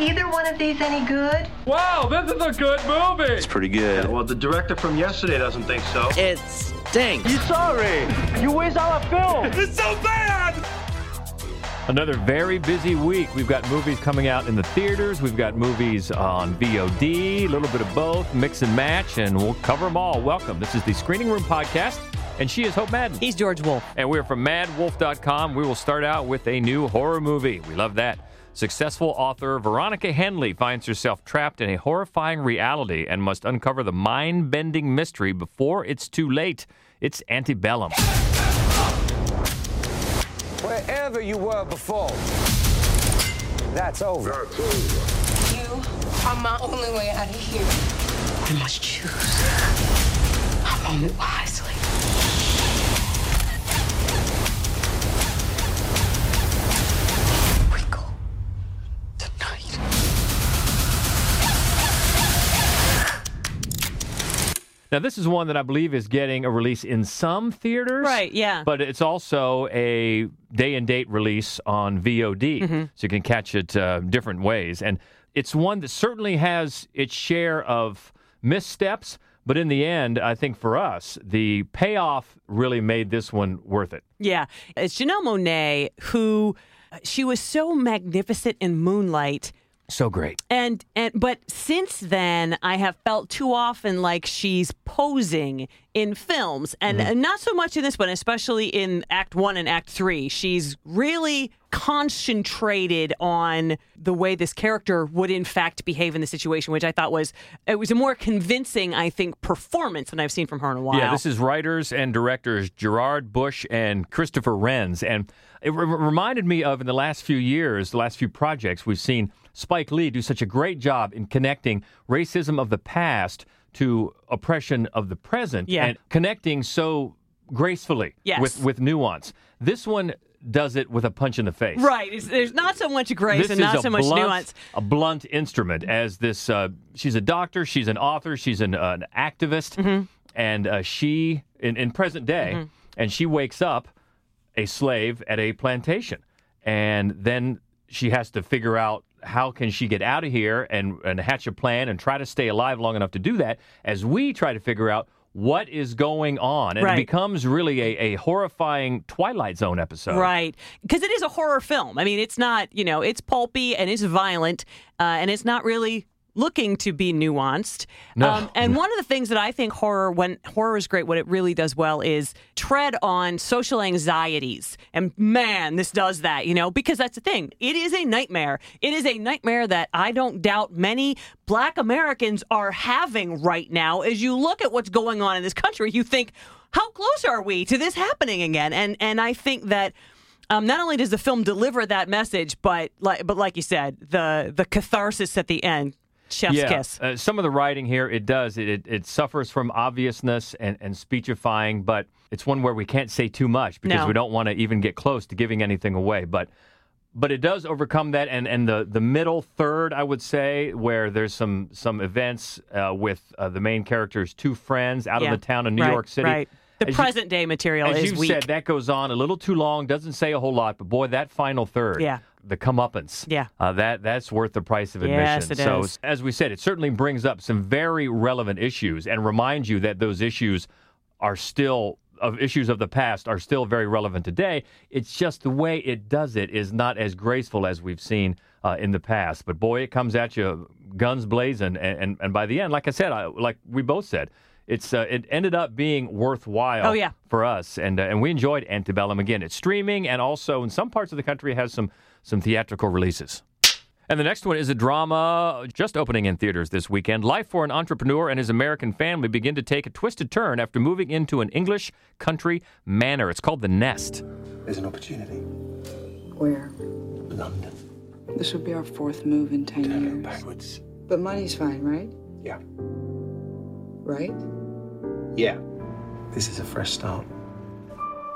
either one of these any good? Wow, this is a good movie. It's pretty good. Well, the director from yesterday doesn't think so. It stinks. You sorry? You waste all our film. It's so bad. Another very busy week. We've got movies coming out in the theaters. We've got movies on VOD, a little bit of both, mix and match, and we'll cover them all. Welcome. This is the Screening Room Podcast, and she is Hope Madden. He's George Wolf. And we're from maddwolf.com. We will start out with a new horror movie. We love that. Successful author Veronica Henley finds herself trapped in a horrifying reality and must uncover the mind bending mystery before it's too late. It's Antebellum. Wherever you were before, that's over. You are my only way out of here. I must choose. I moment wisely. Now, this is one that I believe is getting a release in some theaters. Right, yeah. But it's also a day and date release on VOD. Mm-hmm. So you can catch it uh, different ways. And it's one that certainly has its share of missteps. But in the end, I think for us, the payoff really made this one worth it. Yeah. It's Janelle Monáe who she was so magnificent in Moonlight. So great. And and but since then I have felt too often like she's posing in films and, mm-hmm. and not so much in this one especially in act 1 and act 3 she's really concentrated on the way this character would in fact behave in the situation which I thought was it was a more convincing I think performance than I've seen from her in a while. Yeah, this is writers and directors Gerard Bush and Christopher Renz. And it re- reminded me of in the last few years, the last few projects, we've seen Spike Lee do such a great job in connecting racism of the past to oppression of the present Yeah. and connecting so gracefully Yes. with, with nuance. This one does it with a punch in the face. Right. It's, there's not so much grace This and not so much blunt, nuance. A blunt instrument. As this, uh, she's a doctor, she's an author, she's an, uh, an activist, Mm-hmm. and uh, she in, in present day, and she wakes up a slave at a plantation, and then she has to figure out how can she get out of here and and hatch a plan and try to stay alive long enough to do that. As we try to figure out. What is going on? And Right. it becomes really a, a horrifying Twilight Zone episode. Right. Because it is a horror film. I mean, it's not, you know, it's pulpy and it's violent uh, and it's not really looking to be nuanced. Um, and one of the things that I think horror, when horror is great, what it really does well is tread on social anxieties. And man, this does that, you know, because that's the thing. It is a nightmare. It is a nightmare that I don't doubt many black Americans are having right now. As you look at what's going on in this country, you think, how close are we to this happening again? And and I think that um, not only does the film deliver that message, but like but like you said, the the catharsis at the end, chef's yeah, kiss. Uh, some of the writing here, it does. It, it, it suffers from obviousness and, and speechifying, but it's one where we can't say too much because No. we don't want to even get close to giving anything away. But but it does overcome that, and, and the, the middle third, I would say, where there's some some events uh, with uh, the main character's two friends out Yeah, of the town of New right, York City. Right. The As you- present day material As is you weak. said, that goes on a little too long, doesn't say a whole lot, but boy, that final third, Yeah. The comeuppance, Yeah. uh, that that's worth the price of admission. Yes, it so, is. as we said, it certainly brings up some very relevant issues and reminds you that those issues are still of issues of the past are still very relevant today. It's just the way it does it is not as graceful as we've seen uh, in the past. But boy, it comes at you guns blazing, and and, and by the end, like I said, I, like we both said. It's uh, it ended up being worthwhile Oh, yeah. for us, and uh, and we enjoyed Antebellum again. It's streaming, and also in some parts of the country has some some theatrical releases. And the next one is a drama just opening in theaters this weekend. Life for an entrepreneur and his American family begin to take a twisted turn after moving into an English country manor. It's called The Nest. There's an opportunity. Where? London. This will be our fourth move in 10 Turn it years. backwards. But money's fine, right? Yeah. Right? Yeah. This is a fresh start.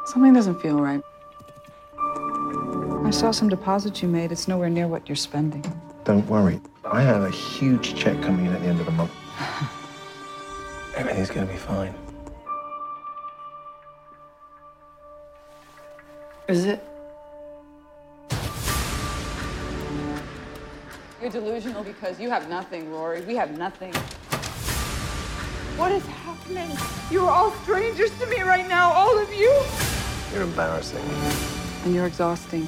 Something doesn't feel right. I saw some deposits you made. It's nowhere near what you're spending. Don't worry. I have a huge check coming in at the end of the month. Everything's gonna be fine. Is it? You're delusional because you have nothing, Rory. We have nothing. What is happening? You're all strangers to me right now, all of you. You're embarrassing. And you're exhausting.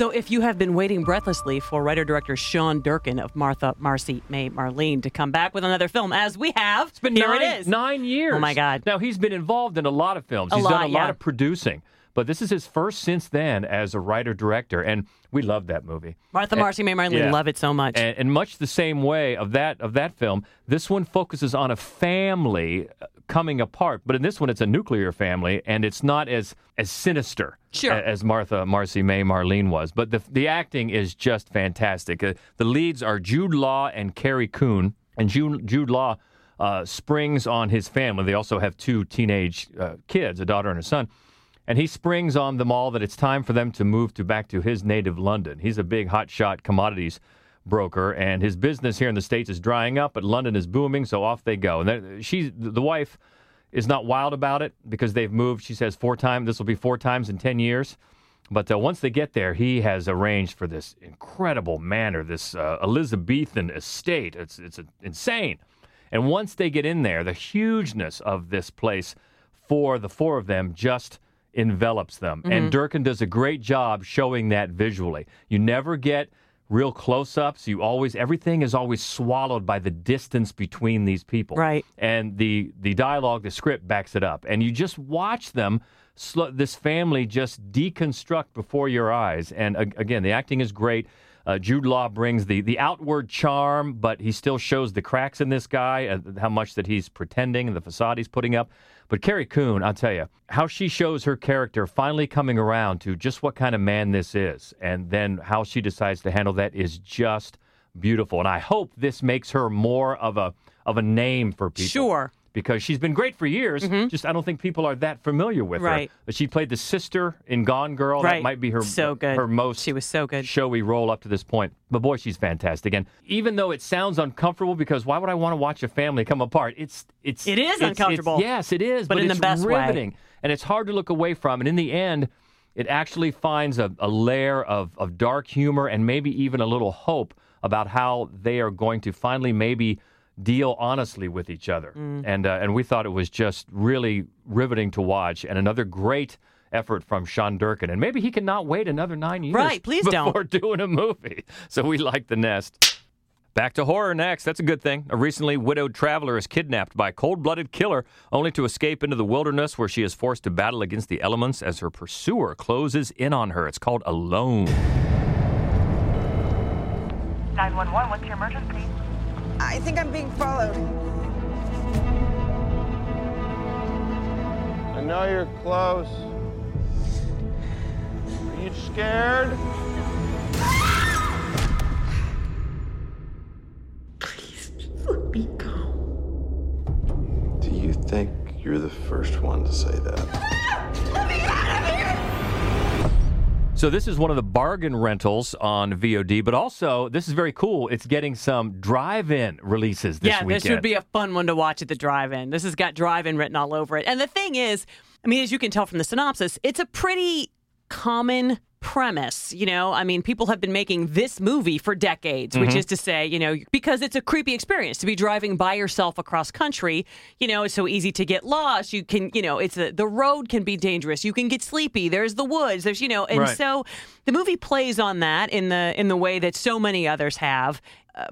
So, if you have been waiting breathlessly for writer director Sean Durkin of Martha, Marcy, May, Marlene to come back with another film, as we have, It's been here nine, it is. nine years. Oh my God. Now he's been involved in a lot of films. A he's lot, done a lot of producing, but this is his first since then as a writer director, and we love that movie. Martha, And- Marcy, May, Marlene yeah. love it so much. And, and much the same way of that of that film, this one focuses on a family uh, coming apart. But in this one, it's a nuclear family, and it's not as as sinister Sure. a- as Martha, Marcy, May, Marlene was. But the the acting is just fantastic. Uh, the leads are Jude Law and Carrie Coon, and Jude, Jude Law. Uh, springs on his family. They also have two teenage uh, kids, a daughter and a son. And he springs on them all that it's time for them to move to back to his native London. He's a big hotshot commodities broker, and his business here in the states is drying up, but London is booming, so off they go. And she's the wife is not wild about it because they've moved. She says four times. This will be four times in ten years. But uh, once they get there, he has arranged for this incredible manor, this uh, Elizabethan estate. It's it's insane. And once they get in there, the hugeness of this place for the four of them just envelops them. And Durkin does a great job showing that visually. You never get real close ups. You always, everything is always swallowed by the distance between these people. Right. And the, the dialogue, the script backs it up. And you just watch them, sl- this family just deconstruct before your eyes. And uh, again, the acting is great. Uh, Jude Law brings the, the outward charm, but he still shows the cracks in this guy, uh, how much that he's pretending and the facade he's putting up. But Carrie Coon, I'll tell you, how she shows her character finally coming around to just what kind of man this is, and then how she decides to handle that is just beautiful. And I hope this makes her more of a of a name for people. Sure. Because she's been great for years. Mm-hmm. Just I don't think people are that familiar with Right. her. But she played the sister in Gone Girl. Right. That might be her So good. her most She was so good. showy role up to this point. But boy, she's fantastic. And even though it sounds uncomfortable, because why would I want to watch a family come apart? It's it's It is it's- it's- uncomfortable. yes, it is. But in the it's best way. riveting, and it's hard to look away from. And in the end, it actually finds a, a layer of, of dark humor and maybe even a little hope about how they are going to finally maybe deal honestly with each other. Mm. And uh, and we thought it was just really riveting to watch, and another great effort from Sean Durkin. And maybe he cannot wait another nine years Right, please don't. before doing a movie. So we like the nest. Back to horror next. That's a good thing. A recently widowed traveler is kidnapped by a cold blooded killer only to escape into the wilderness where she is forced to battle against the elements as her pursuer closes in on her. It's called Alone. 911, what's your emergency? I think I'm being followed. I know you're close. Are you scared? Please, just let me go. Do you think you're the first one to say that? So this is one of the bargain rentals on VOD, but also this is very cool. It's getting some drive-in releases this yeah, weekend. this would be a fun one to watch at the drive-in. This has got drive-in written all over it. And the thing is, I mean, as you can tell from the synopsis, it's a pretty common premise. You know, I mean, people have been making this movie for decades, which Mhm. is to say, you know, because it's a creepy experience to be driving by yourself across country. You know, it's so easy to get lost. You can, you know, it's a, the road can be dangerous. You can get sleepy. There's the woods. There's, you know, and Right. so the movie plays on that in the in the way that so many others have.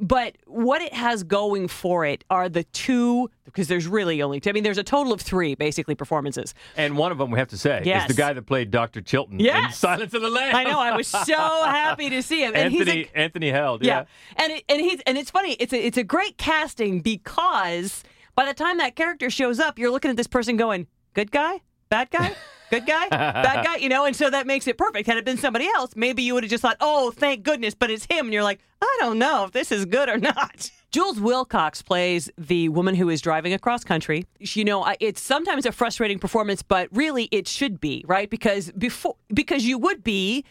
But what it has going for it are the two because there's really only two. I mean, there's a total of three basically performances. And one of them, we have to say, Yes. is the guy that played Dr. Chilton in Silence of the Lambs. I know. I was so happy to see him. And he's a- Anthony Anthony Heald. Yeah. Yeah, and it, and he's and it's funny. It's a it's a great casting because by the time that character shows up, you're looking at this person going, "Good guy, bad guy." Good guy, bad guy, you know, and so that makes it perfect. Had it been somebody else, maybe you would have just thought, "Oh, thank goodness," but it's him, and you're like, "I don't know if this is good or not." Jules Willcox plays the woman who is driving across country. You know, it's sometimes a frustrating performance, but really it should be right because before because you would be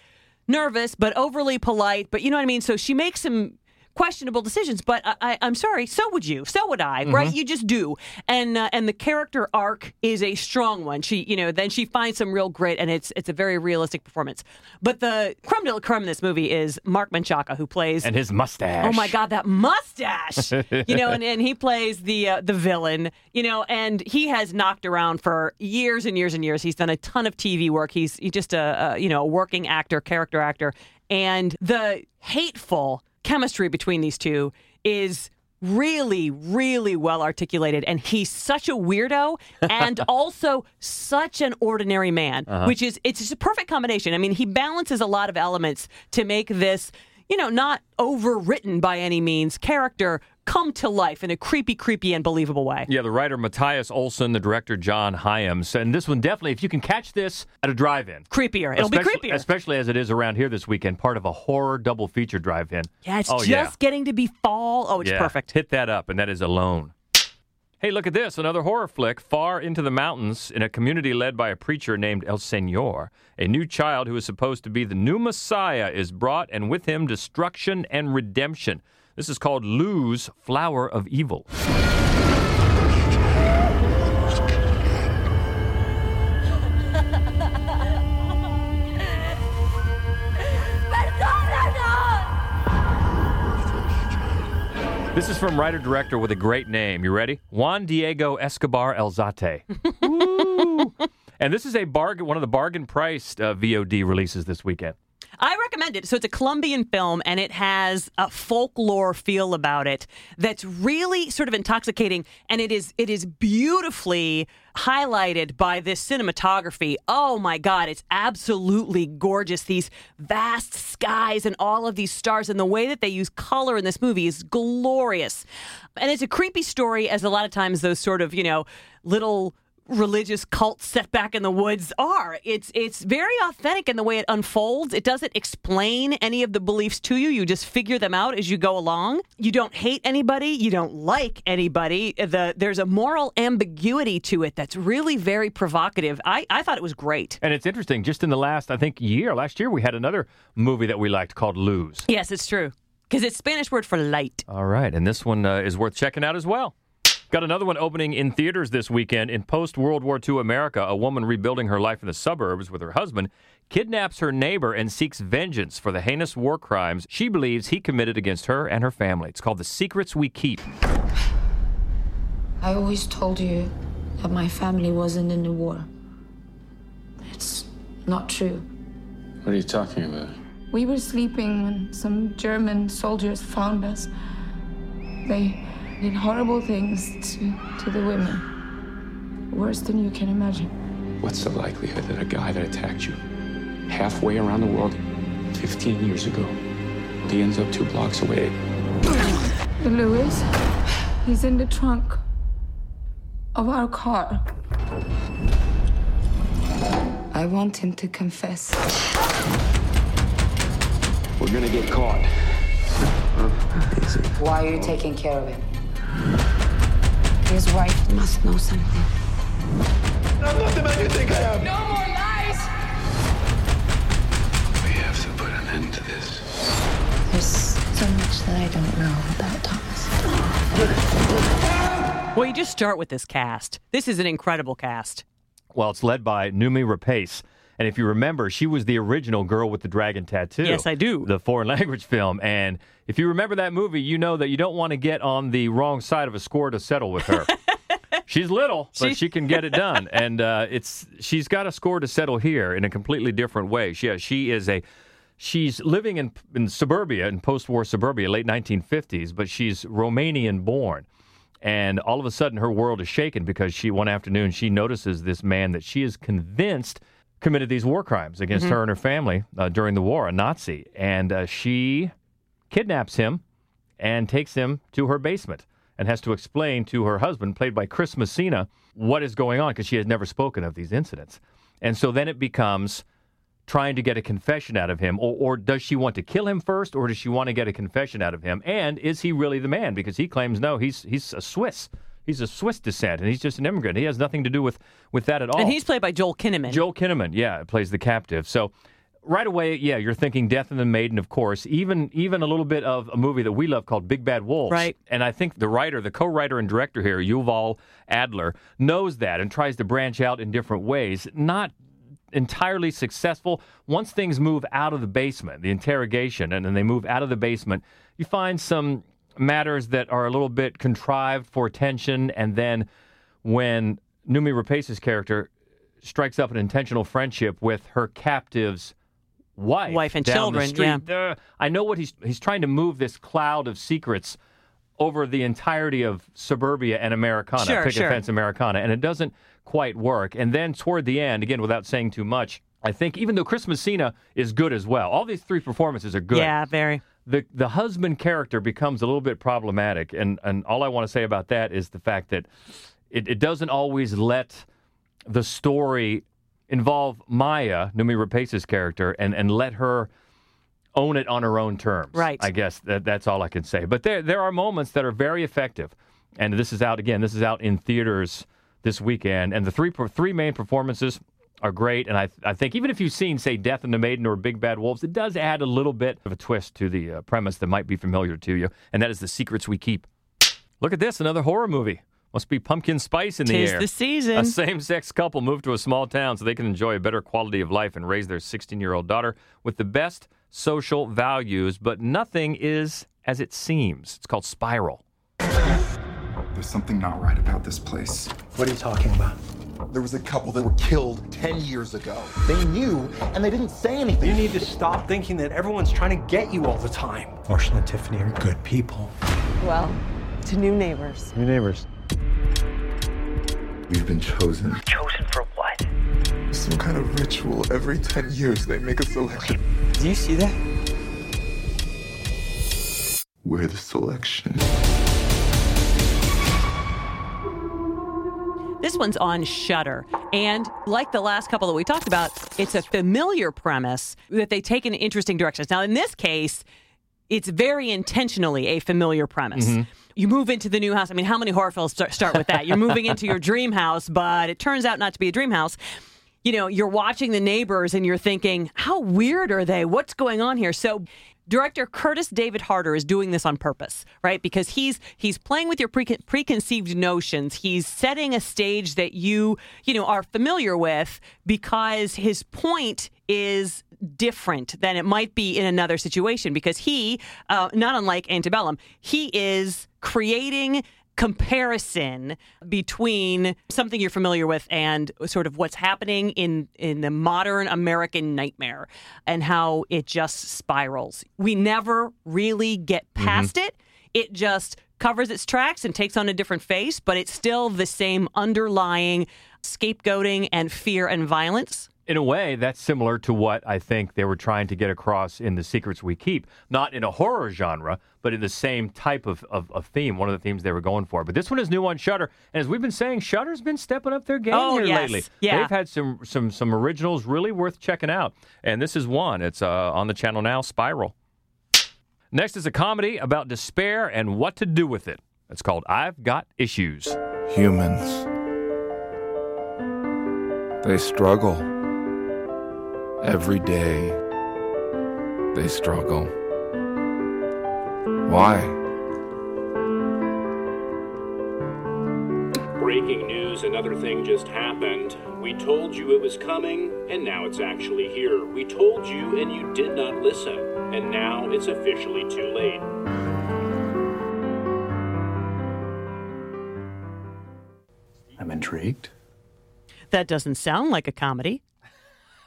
nervous but overly polite, but you know what I mean. So she makes some questionable decisions. But I, I, I'm sorry, so would you, so would I, right? You just do. And uh, and the character arc is a strong one. She, you know, then she finds some real grit, and it's it's a very realistic performance. But the creme de la creme in this movie is Marc Menchaca, who plays And his mustache. Oh my God, that mustache! you know, and, and he plays the uh, the villain. You know, and he has knocked around for years and years and years. He's done a ton of TV work. He's, he's just a, a you know a working actor, character actor, and the hateful chemistry between these two is really really well articulated and he's such a weirdo and also such an ordinary man uh-huh. which is it's just a perfect combination. I mean he balances a lot of elements to make this you know not overwritten by any means character come to life in a creepy creepy unbelievable way Yeah, the writer Mattias Olsson, the director John Hyams, and this one definitely, if you can catch this at a drive-in, creepier it'll be creepier especially as it is around here this weekend, part of a horror double feature drive-in. yeah it's oh, just yeah. getting to be fall oh it's yeah. perfect Hit that up, and that is Alone. Hey, look at this. Another horror flick. Far into the mountains, in a community led by a preacher named El Senor, a new child who is supposed to be the new Messiah is brought, and with him, destruction and redemption. This is called Luz Flower of Evil. This is from writer director with a great name. You ready? Juan Diego Escobar Alzate. And this is a bargain, one of the bargain priced uh, VOD releases this weekend. I recommend it. So it's a Colombian film and it has a folklore feel about it that's really sort of intoxicating and it is it is beautifully highlighted by this cinematography. Oh my god, it's absolutely gorgeous. These vast skies and all of these stars and the way that they use color in this movie is glorious. And it's a creepy story as a lot of times those sort of, you know, little religious cults set back in the woods are. It's it's very authentic in the way it unfolds. It doesn't explain any of the beliefs to you. You just figure them out as you go along. You don't hate anybody. You don't like anybody. The there's a moral ambiguity to it that's really very provocative. I, I thought it was great. And it's interesting, just in the last, I think, year, last year, we had another movie that we liked called Luz. Yes, it's true. Because it's Spanish word for light. All right, and this one uh, is worth checking out as well. Got another one opening in theaters this weekend. In post World War II America, a woman rebuilding her life in the suburbs with her husband kidnaps her neighbor and seeks vengeance for the heinous war crimes she believes he committed against her and her family. It's called The Secrets We Keep. I always told you that my family wasn't in the war. It's not true. What are you talking about? We were sleeping when some German soldiers found us. They did horrible things to, to the women. Worse than you can imagine. What's the likelihood that a guy that attacked you halfway around the world 15 years ago, he ends up two blocks away? The Lewis, he's in the trunk of our car. I want him to confess. We're gonna get caught. Why are you taking care of him? His wife must know something. I'm not the man you think I am. No more lies! We have to put an end to this. There's so much that I don't know about Thomas. Well, you just start with this cast. This is an incredible cast. Well, it's led by Noomi Rapace. And if you remember, she was the original girl with the dragon tattoo. Yes, I do. The foreign language film. And if you remember that movie, you know that you don't want to get on the wrong side of a score to settle with her. she's little, but She- she can get it done. and uh, it's she's got a score to settle here in a completely different way. She, yeah, she is a she's living in in suburbia, in post-war suburbia, late 1950s, but she's Romanian born. And all of a sudden, her world is shaken because she one afternoon she notices this man that she is convinced committed these war crimes against her and her family uh, during the war, a Nazi, and uh, she kidnaps him and takes him to her basement and has to explain to her husband, played by Chris Messina, what is going on because she has never spoken of these incidents. And so then it becomes trying to get a confession out of him, or, or does she want to kill him first, or does she want to get a confession out of him? And is he really the man? Because he claims no, he's he's a Swiss. He's a Swiss descent, and he's just an immigrant. He has nothing to do with with that at all. And he's played by Joel Kinnaman. Joel Kinnaman, yeah, plays the captive. So right away, yeah, you're thinking Death and the Maiden, of course. Even even a little bit of a movie that we love called Big Bad Wolves. Right. And I think the writer, the co-writer and director here, Yuval Adler, knows that and tries to branch out in different ways. Not entirely successful. Once things move out of the basement, the interrogation, and then they move out of the basement, you find some matters that are a little bit contrived for tension. And then when Noomi Rapace's character strikes up an intentional friendship with her captive's wife, Wife and children, yeah. uh, I know what he's he's trying to move this cloud of secrets over the entirety of suburbia and Americana, Sure, picket sure. fence Americana, and it doesn't quite work. And then toward the end, again, without saying too much, I think even though Chris Messina is good as well, all these three performances are good. Yeah, very. The the husband character becomes a little bit problematic, and and all I want to say about that is the fact that it, it doesn't always let the story involve Maya, Noomi Rapace's character, and and let her own it on her own terms. Right. I guess that, that's all I can say. But there there are moments that are very effective, and this is out again. This is out in theaters this weekend, and the three three main performances are great. And I I think even if you've seen say Death and the Maiden or Big Bad Wolves, it does add a little bit of a twist to the uh, premise that might be familiar to you, and that is the secrets we keep. Look at this, another horror movie. Must be pumpkin spice in the Tis air. the season. A same-sex couple move to a small town so they can enjoy a better quality of life and raise their 16-year-old daughter with the best social values, but nothing is as it seems. It's called Spiral. There's something not right about this place. What are you talking about? There was a couple that were killed 10 years ago. They knew, and they didn't say anything. You need to stop thinking that everyone's trying to get you all the time. Marshall and Tiffany are good people. Well, to new neighbors. New neighbors. We've been chosen. Chosen for what? Some kind of ritual. Every 10 years, they make a selection. Do you see that? We're the selection. This one's on Shudder, and like the last couple that we talked about, it's a familiar premise that they take in interesting directions. Now, in this case, it's very intentionally a familiar premise. Mm-hmm. You move into the new house. I mean, how many horror films start, start with that? You're moving into your dream house, but it turns out not to be a dream house. You know, you're watching the neighbors and you're thinking, how weird are they? What's going on here? So, director Curtis David Harder is doing this on purpose, right? Because he's he's playing with your pre- preconceived notions. He's setting a stage that you, you know, are familiar with because his point is different than it might be in another situation because he, uh, not unlike Antebellum, he is creating comparison between something you're familiar with and sort of what's happening in in the modern American nightmare and how it just spirals. We never really get mm-hmm. past it. It just covers its tracks and takes on a different face, but it's still the same underlying scapegoating and fear and violence. In a way, that's similar to what I think they were trying to get across in The Secrets We Keep. Not in a horror genre, but in the same type of, of, of theme, one of the themes they were going for. But this one is new on Shudder, and as we've been saying, Shudder's been stepping up their game Oh, here yes. lately. Yeah. They've had some some some originals really worth checking out, and this is one. It's uh, on the channel now, Spiral. Next is a comedy about despair and what to do with it. It's called I've Got Issues. Humans. They struggle. Every day, they struggle. Why? Breaking news, another thing just happened. We told you it was coming, and now it's actually here. We told you, and you did not listen. And now it's officially too late. I'm intrigued. That doesn't sound like a comedy.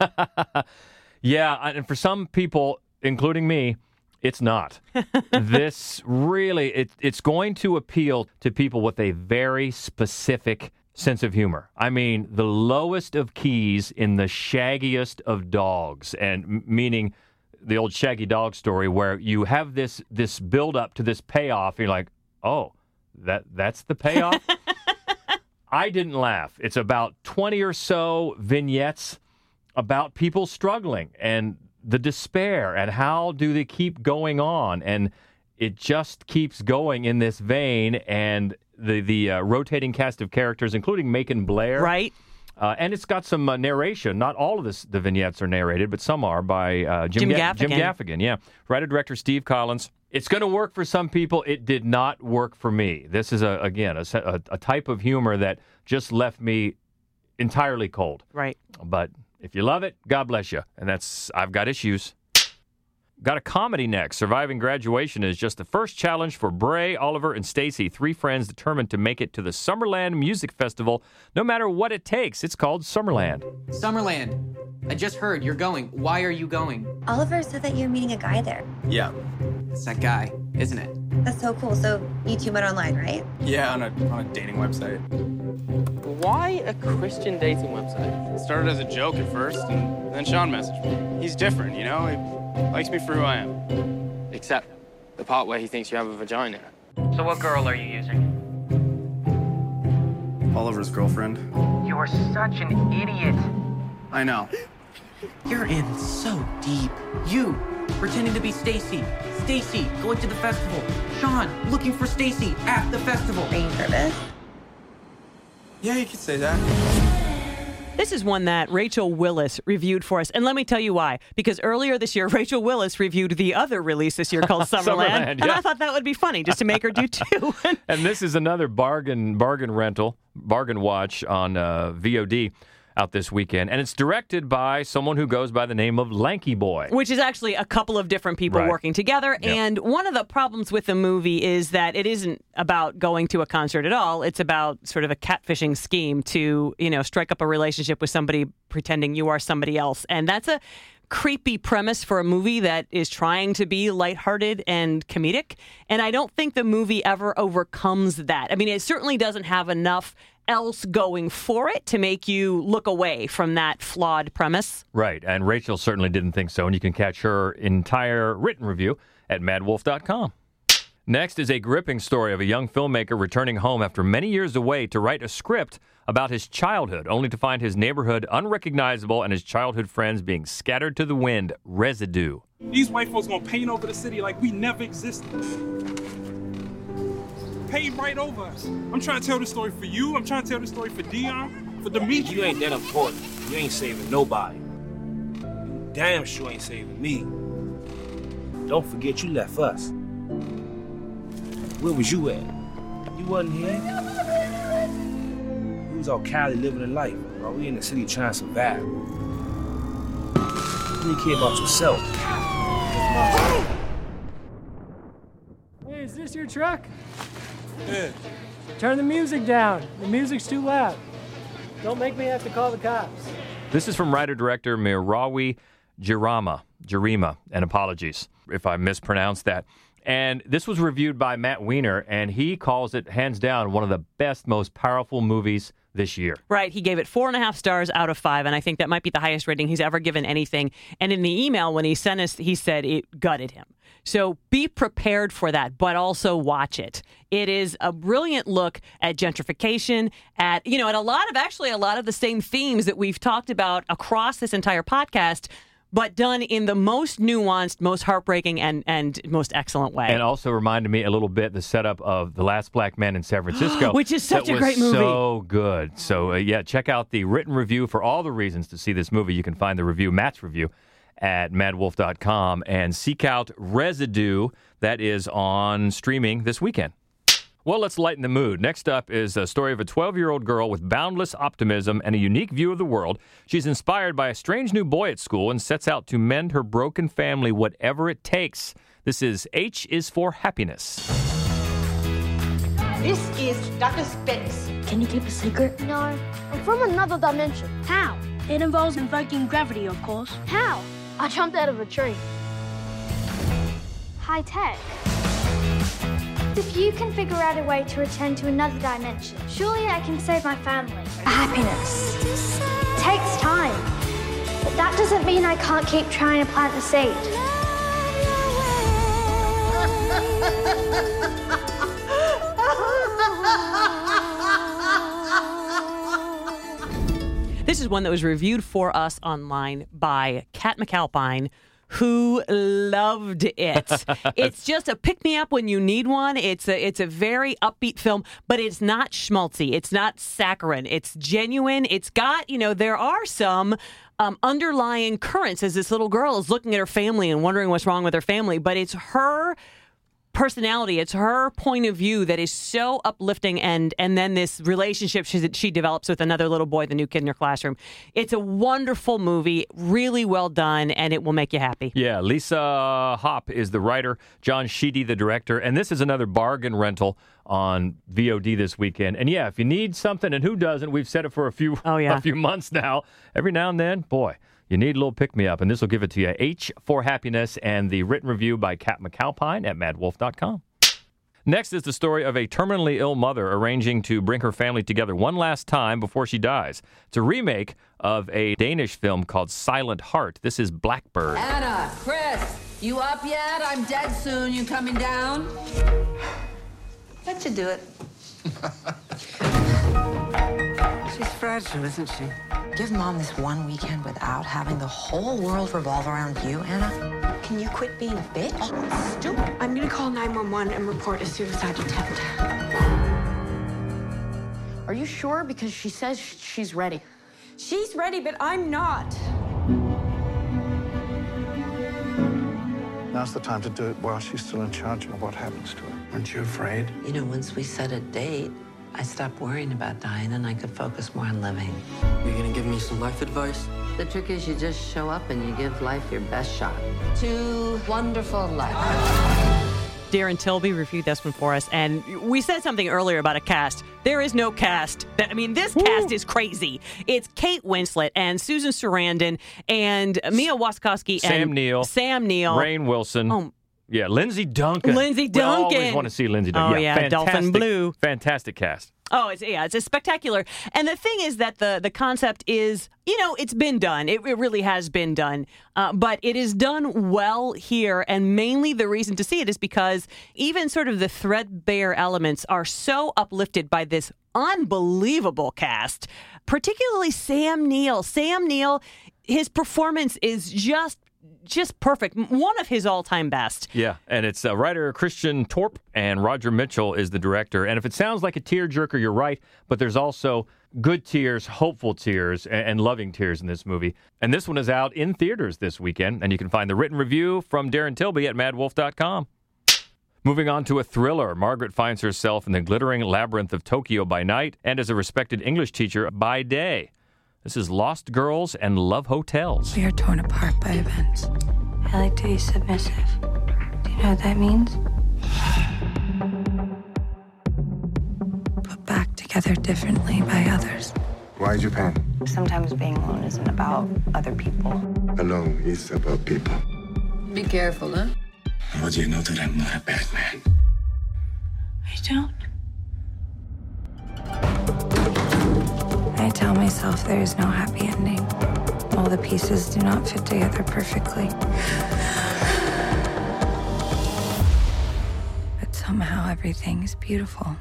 Yeah, and for some people, including me, it's not. this really, it, it's going to appeal to people with a very specific sense of humor. I mean, the lowest of keys in the shaggiest of dogs, and meaning the old shaggy dog story where you have this this build up to this payoff, and you're like, oh, that that's the payoff. I didn't laugh. It's about 20 or so vignettes about people struggling and the despair and how do they keep going on and it just keeps going in this vein and the the uh, rotating cast of characters including Macon Blair Right. Uh, and it's got some uh, narration. Not all of this, the vignettes are narrated, but some are by uh, Jim, Jim Ga- Jim Gaffigan. Gaffigan. Yeah, writer director Steve Collins. It's going to work for some people. It did not work for me. This is a again a, a, a type of humor that just left me entirely cold. Right. But if you love it, God bless you. And that's I've got issues. Got a comedy next. Surviving graduation is just the first challenge for Bray, Oliver, and Stacy, three friends determined to make it to the Summerland Music Festival, no matter what it takes. It's called Summerland. Summerland. I just heard you're going. Why are you going? Oliver said that you're meeting a guy there. Yeah. It's that guy, isn't it? That's so cool. So you two met online, right? Yeah, on a, on a dating website. Why a Christian dating website? It started as a joke at first, and then Sean messaged me. He's different, you know? He likes me for who I am. Except the part where he thinks you have a vagina. So what girl are you using? Oliver's girlfriend. You're such an idiot. I know. You're in so deep. You pretending to be Stacy. Stacy going to the festival. Sean looking for Stacy at the festival. Are you nervous? Yeah, you could say that. This is one that Rachel Willis reviewed for us. And let me tell you why. Because earlier this year, Rachel Willis reviewed the other release this year called Summerland. Summerland, And. I thought that would be funny just to make her do two. And this is another bargain bargain rental, bargain watch on uh, VOD out this weekend. And it's directed by someone who goes by the name of Lanky Boy. Which is actually a couple of different people Right. working together. Yep. And one of the problems with the movie is that it isn't about going to a concert at all. It's about sort of a catfishing scheme to, you know, strike up a relationship with somebody pretending you are somebody else. And that's a creepy premise for a movie that is trying to be lighthearted and comedic. And I don't think the movie ever overcomes that. I mean, it certainly doesn't have enough else going for it to make you look away from that flawed premise. Right. And Rachel certainly didn't think so. And you can catch her entire written review at maddwolf.com. Next is a gripping story of a young filmmaker returning home after many years away to write a script about his childhood, only to find his neighborhood unrecognizable and his childhood friends being scattered to the wind. Residue. These white folks gonna paint over the city like we never existed. Paint right over us. I'm trying to tell this story for you. I'm trying to tell this story for Dion, for Demetri. You ain't that important. You ain't saving nobody. You damn sure ain't saving me. Don't forget you left us. Where was you at? You wasn't here. You was out Cali living a life, while we in the city trying to survive. You didn't care about yourself. Hey, is this your truck? Yeah. Turn the music down. The music's too loud. Don't make me have to call the cops. This is from writer director Merawi Gerima. Jarima, and apologies if I mispronounced that. And this was reviewed by Matt Weiner, and he calls it hands down one of the best, most powerful movies this year. Right. He gave it four and a half stars out of five. And I think that might be the highest rating he's ever given anything. And in the email, when he sent us, he said it gutted him. So be prepared for that, but also watch it. It is a brilliant look at gentrification, at, you know, at a lot of actually a lot of the same themes that we've talked about across this entire podcast. But done in the most nuanced, most heartbreaking, and, and most excellent way. And also reminded me a little bit the setup of The Last Black Man in San Francisco, Which is such a great movie. So good. So, uh, yeah, check out the written review for all the reasons to see this movie. You can find the review, Matt's review, at maddwolf.com and seek out Residue. That is on streaming this weekend. Well, let's lighten the mood. Next up is a story of a 12 year old girl with boundless optimism and a unique view of the world. She's inspired by a strange new boy at school and sets out to mend her broken family, whatever it takes. This is H is for Happiness. This is Dr. Spence. Can you keep a secret? No. I'm from another dimension. How? It involves invoking gravity, of course. How? I jumped out of a tree. High tech. If you can figure out a way to return to another dimension, surely I can save my family. Happiness. takes time. But that doesn't mean I can't keep trying to plant the seed. This is one that was reviewed for us online by Kat McAlpine, who loved it. it's just a pick me up when you need one. It's a it's a very upbeat film, but it's not schmaltzy. It's not saccharine. It's genuine. It's got you know there are some. Um, underlying currents as this little girl is looking at her family and wondering what's wrong with her family, but it's her personality. It's her point of view that is so uplifting, and and then this relationship she, she develops with another little boy, the new kid in her classroom. It's a wonderful movie, really well done, and it will make you happy. Yeah, Lisa Hop is the writer, John Sheedy the director, and this is another bargain rental on VOD this weekend. And yeah, if you need something, and who doesn't? We've said it for a few oh, yeah. a few months now. Every now and then, boy. You need a little pick me up, and this will give it to you. H for Happiness and the written review by Kat McAlpine at maddwolf.com. Next is the story of a terminally ill mother arranging to bring her family together one last time before she dies. It's a remake of a Danish film called Silent Heart. This is Blackbird. Anna, Chris, you up yet? I'm dead soon. You coming down? Let you do it. She's fragile, isn't she? Give Mom this one weekend without having the whole world revolve around you, Anna. Can you quit being a bitch? Oh, stupid. I'm gonna call 911 and report a suicide attempt. Are you sure? Because she says she's ready. She's ready, but I'm not. Now's the time to do it while she's still in charge of what happens to her. Aren't you afraid? You know, once we set a date, I stopped worrying about dying and I could focus more on living. You're gonna give me some life advice? The trick is you just show up and you give life your best shot. To wonderful life. Darren Tilby reviewed this one for us, and we said something earlier about a cast. There is no cast. I mean, this Woo. cast is crazy. It's Kate Winslet and Susan Sarandon and Mia Wasikowska and Sam and Neill, Sam Neill, Rainn Wilson. Oh, yeah, Lindsay Duncan. Lindsay Duncan. We always want to see Lindsay Duncan. Oh yeah, yeah Dolphin Blue. Fantastic cast. Oh, it's yeah, it's a spectacular. And the thing is that the the concept is, you know, it's been done. It, it really has been done, uh, but it is done well here. And mainly the reason to see it is because even sort of the threadbare elements are so uplifted by this unbelievable cast, particularly Sam Neill. Sam Neill, his performance is just just perfect. One of his all time best. Yeah, and it's uh, writer Christian Torp and Roger Michell is the director. And if it sounds like a tearjerker, you're right. But there's also good tears, hopeful tears, and, and loving tears in this movie. And this one is out in theaters this weekend. And you can find the written review from Darren Tilby at maddwolf.com. Moving on to a thriller, Margaret finds herself in the glittering labyrinth of Tokyo by night and as a respected English teacher by day. This is Lost Girls and Love Hotels. We are torn apart by events. I like to be submissive. Do you know what that means? Put back together differently by others. Why Japan? Sometimes being alone isn't about other people. Alone is about people. Be careful, huh? How do you know that I'm not a bad man? I don't. Myself there is no happy ending. All the pieces do not fit together perfectly. But somehow everything is beautiful.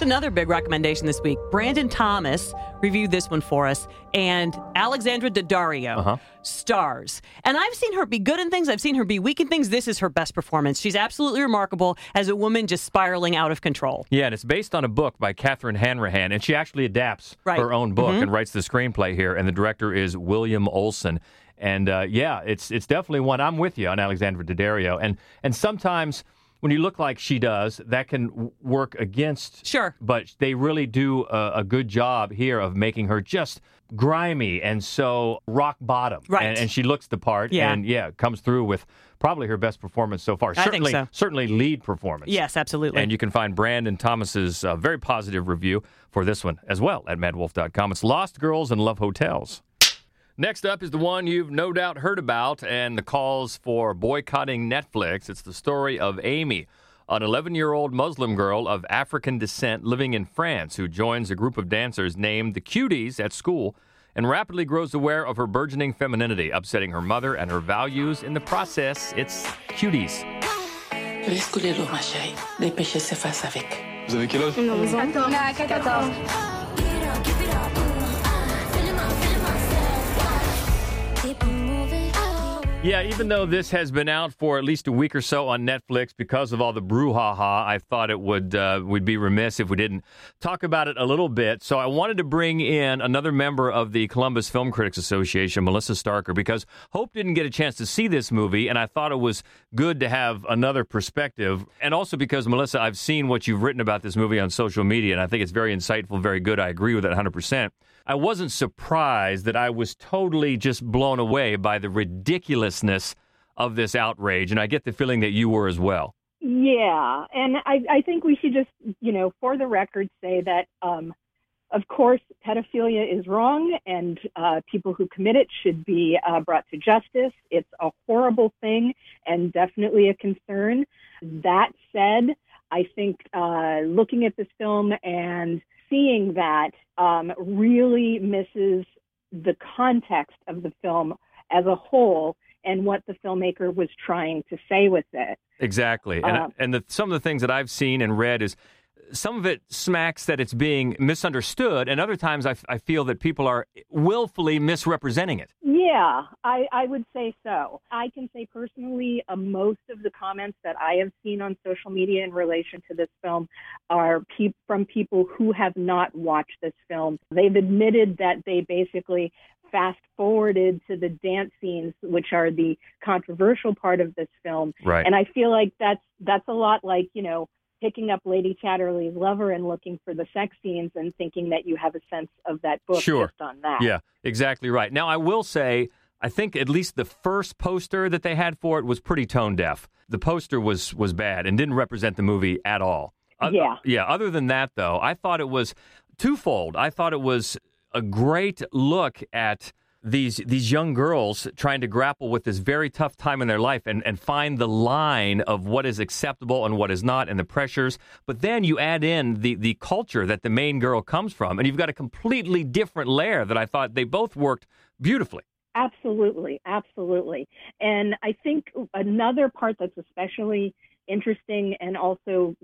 It's another big recommendation this week. Brandon Thomas reviewed this one for us, and Alexandra Daddario uh-huh. stars. And I've seen her be good in things, I've seen her be weak in things. This is her best performance. She's absolutely remarkable as a woman just spiraling out of control. Yeah, and it's based on a book by Catherine Hanrahan, and she actually adapts right. her own book mm-hmm. and writes the screenplay here. And the director is William Olsson. And uh, yeah, it's it's definitely one. I'm with you on Alexandra Daddario, and and sometimes when you look like she does, that can work against. Sure. But they really do a, a, good job here of making her just grimy and so rock bottom. Right. And, and she looks the part. Yeah. And yeah, comes through with probably her best performance so far. I certainly, think so. certainly lead performance. Yes, absolutely. And you can find Brandon Thomas's uh, very positive review for this one as well at maddwolf.com. It's Lost Girls and Love Hotels. Next up is the one you've no doubt heard about and the calls for boycotting Netflix. It's the story of Amy, an 11 year old Muslim girl of African descent living in France who joins a group of dancers named the Cuties at school and rapidly grows aware of her burgeoning femininity, upsetting her mother and her values in the process. It's Cuties. Vous avez quel âge Yeah, even though this has been out for at least a week or so on Netflix because of all the brouhaha, I thought it would uh, would be remiss if we didn't talk about it a little bit. So I wanted to bring in another member of the Columbus Film Critics Association, Melissa Starker, because Hope didn't get a chance to see this movie, and I thought it was good to have another perspective, and also because Melissa, I've seen what you've written about this movie on social media, and I think it's very insightful, very good. I agree with it 100 percent. I wasn't surprised that I was totally just blown away by the ridiculousness of this outrage, and I get the feeling that you were as well. Yeah, and I, I think we should just, you know, for the record, say that, um, of course, pedophilia is wrong, and uh, people who commit it should be uh, brought to justice. It's a horrible thing and definitely a concern. That said, I think uh, looking at this film and seeing that um, really misses the context of the film as a whole and what the filmmaker was trying to say with it. Exactly. And, Um, and the, some of the things that I've seen and read is some of it smacks that it's being misunderstood, and other times I, f- I feel that people are willfully misrepresenting it. Yeah, I, I would say so. I can say personally, uh, most of the comments that I have seen on social media in relation to this film are pe- from people who have not watched this film. They've admitted that they basically fast forwarded to the dance scenes, which are the controversial part of this film. Right. And I feel like that's that's a lot like you know picking up Lady Chatterley's lover and looking for the sex scenes and thinking that you have a sense of that book Sure. just on that. Yeah, exactly right. Now, I will say, I think at least the first poster that they had for it was pretty tone deaf. The poster was was bad and didn't represent the movie at all. O- Yeah. yeah. Other than that, though, I thought it was twofold. I thought it was a great look at these these young girls trying to grapple with this very tough time in their life and, and find the line of what is acceptable and what is not and the pressures. But then you add in the the culture that the main girl comes from, and you've got a completely different layer that I thought they both worked beautifully. Absolutely, absolutely. And I think another part that's especially interesting and also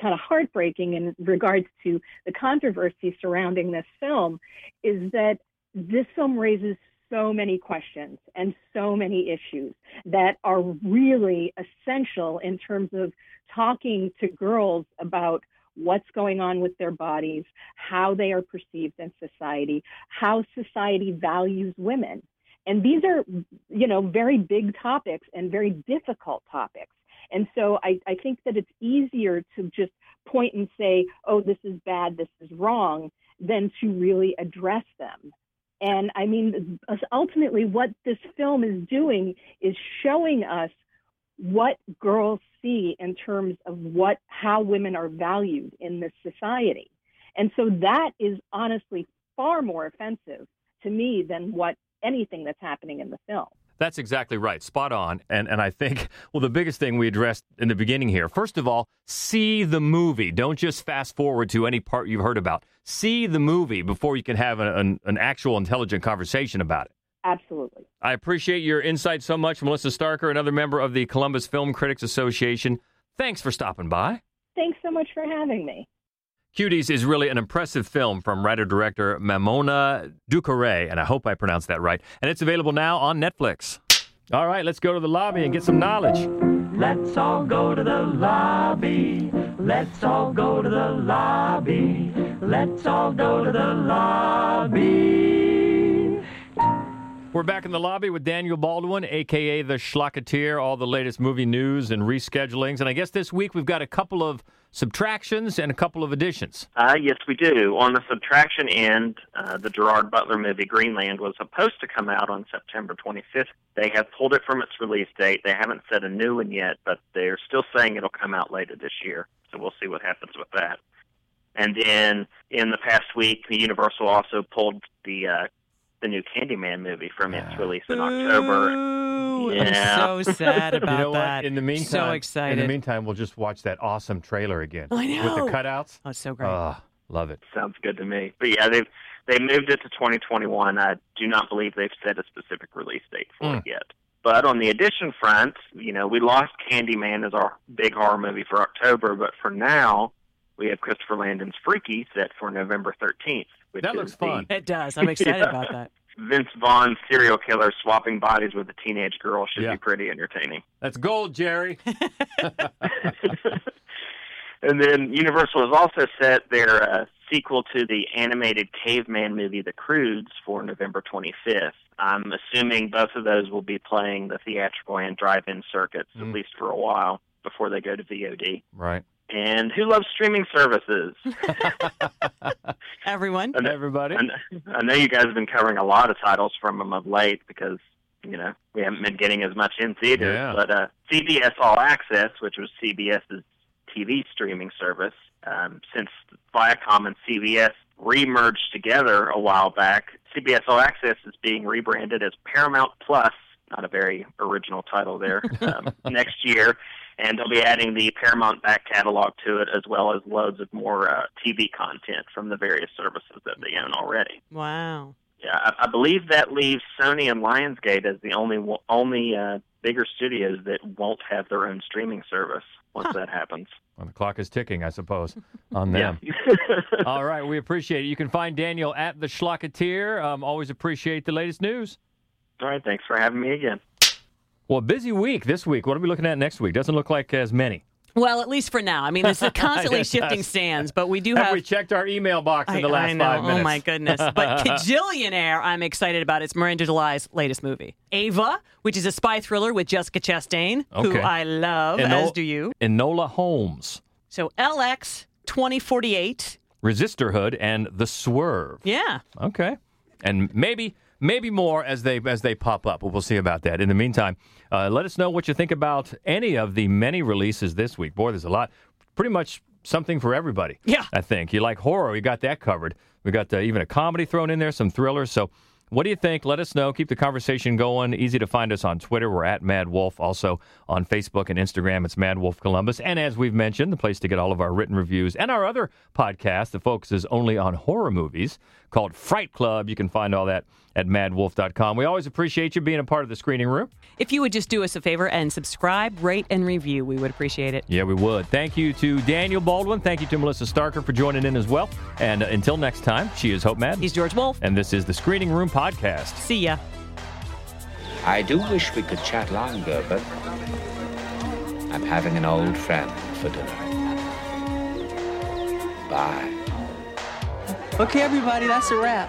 kind of heartbreaking in regards to the controversy surrounding this film is that this film raises so many questions and so many issues that are really essential in terms of talking to girls about what's going on with their bodies, how they are perceived in society, how society values women. And these are, you know, very big topics and very difficult topics. And so I, I think that it's easier to just point and say, oh, this is bad, this is wrong, than to really address them. And I mean, ultimately, what this film is doing is showing us what girls see in terms of what how women are valued in this society. And so that is honestly far more offensive to me than what anything that's happening in the film. That's exactly right. Spot on. And and I think well the biggest thing we addressed in the beginning here. First of all, see the movie. Don't just fast forward to any part you've heard about. See the movie before you can have an, an, an actual intelligent conversation about it. Absolutely. I appreciate your insight so much, Melissa Starker, another member of the Columbus Film Critics Association. Thanks for stopping by. Thanks so much for having me. Cuties is really an impressive film from writer director Maïmouna Doucouré, and I hope I pronounced that right. And it's available now on Netflix. All right, let's go to the lobby and get some knowledge. Let's all go to the lobby. Let's all go to the lobby. Let's all go to the lobby. We're back in the lobby with Daniel Baldwin, aka the Schlocketeer, all the latest movie news and reschedulings. And I guess this week we've got a couple of subtractions and a couple of additions. Uh, yes, we do. On the subtraction end, uh, the Gerard Butler movie Greenland was supposed to come out on September 25th. They have pulled it from its release date. They haven't set a new one yet, but they're still saying it'll come out later this year. So we'll see what happens with that. And then in the past week, the Universal also pulled the uh, the new Candyman movie from its release in October. I'm so sad about you know that. What? In the meantime, so excited. In the meantime, we'll just watch that awesome trailer again I know. with the cutouts. Oh, it's so great. Ah, love it. Sounds good to me. But yeah, they've they moved it to 2021. I do not believe they've set a specific release date for it yet. But on the addition front, you know, we lost Candyman as our big horror movie for October, but for now, we have Christopher Landon's Freaky set for November 13th. Which That is looks the- fun. It does. I'm excited Yeah. about that. Vince Vaughn serial killer swapping bodies with a teenage girl should Yeah. be pretty entertaining. That's gold, Jerry. And then Universal has also set their uh, sequel to the animated caveman movie, The Croods, for November 25th. I'm assuming both of those will be playing the theatrical and drive-in circuits at least for a while before they go to VOD. Right. And who loves streaming services? Everyone. I know- Everybody. I know, I know you guys have been covering a lot of titles from them of late because you know we haven't been getting as much in theaters. Yeah. But uh, CBS All Access, which was CBS's TV streaming service, um, since Viacom and CBS remerged together a while back, CBS All Access is being rebranded as Paramount Plus. Not a very original title there. Um, next year, and they'll be adding the Paramount back catalog to it, as well as loads of more uh, TV content from the various services that they own already. Wow. Yeah, I, I believe that leaves Sony and Lionsgate as the only only uh, bigger studios that won't have their own streaming service once that happens. Well, the clock is ticking, I suppose, on them. All right, we appreciate it. You can find Daniel at the Schlocketeer. Um, always appreciate the latest news. All right, thanks for having me again. Well, busy week this week. What are we looking at next week? Doesn't look like as many. Well, at least for now. I mean, it's a constantly shifting yes. sands, but we do Have have. we checked our email box in I, the last I know. five minutes? Oh my goodness! But Kajillionaire, I'm excited about. It's Miranda July's latest movie, Ava, which is a spy thriller with Jessica Chastain, who I love, as do you. Enola Holmes, So LX 2048. Resisterhood, and The Swerve. Yeah. Okay. And maybe maybe more as they as they pop up. We'll see about that. In the meantime, uh, let us know what you think about any of the many releases this week. Boy, there's a lot. Pretty much something for everybody. Yeah. I think you like horror. We got that covered. We got uh, even a comedy thrown in there, some thrillers. So. What do you think? Let us know. Keep the conversation going. Easy to find us on Twitter. We're at Mad Wolf. Also on Facebook and Instagram, it's Mad Wolf Columbus. And as we've mentioned, the place to get all of our written reviews and our other podcast that focuses only on horror movies called Fright Club. You can find all that at maddwolf.com. We always appreciate you being a part of the screening room. If you would just do us a favor and subscribe, rate, and review, we would appreciate it. Yeah, we would. Thank you to Daniel Baldwin. Thank you to Melissa Starker for joining in as well. And uh, until next time, she is Hope Mad. He's George Wolf. And this is the Screening Room Podcast. See ya. I do wish we could chat longer, but I'm having an old friend for dinner. Bye. Okay, everybody, that's a wrap.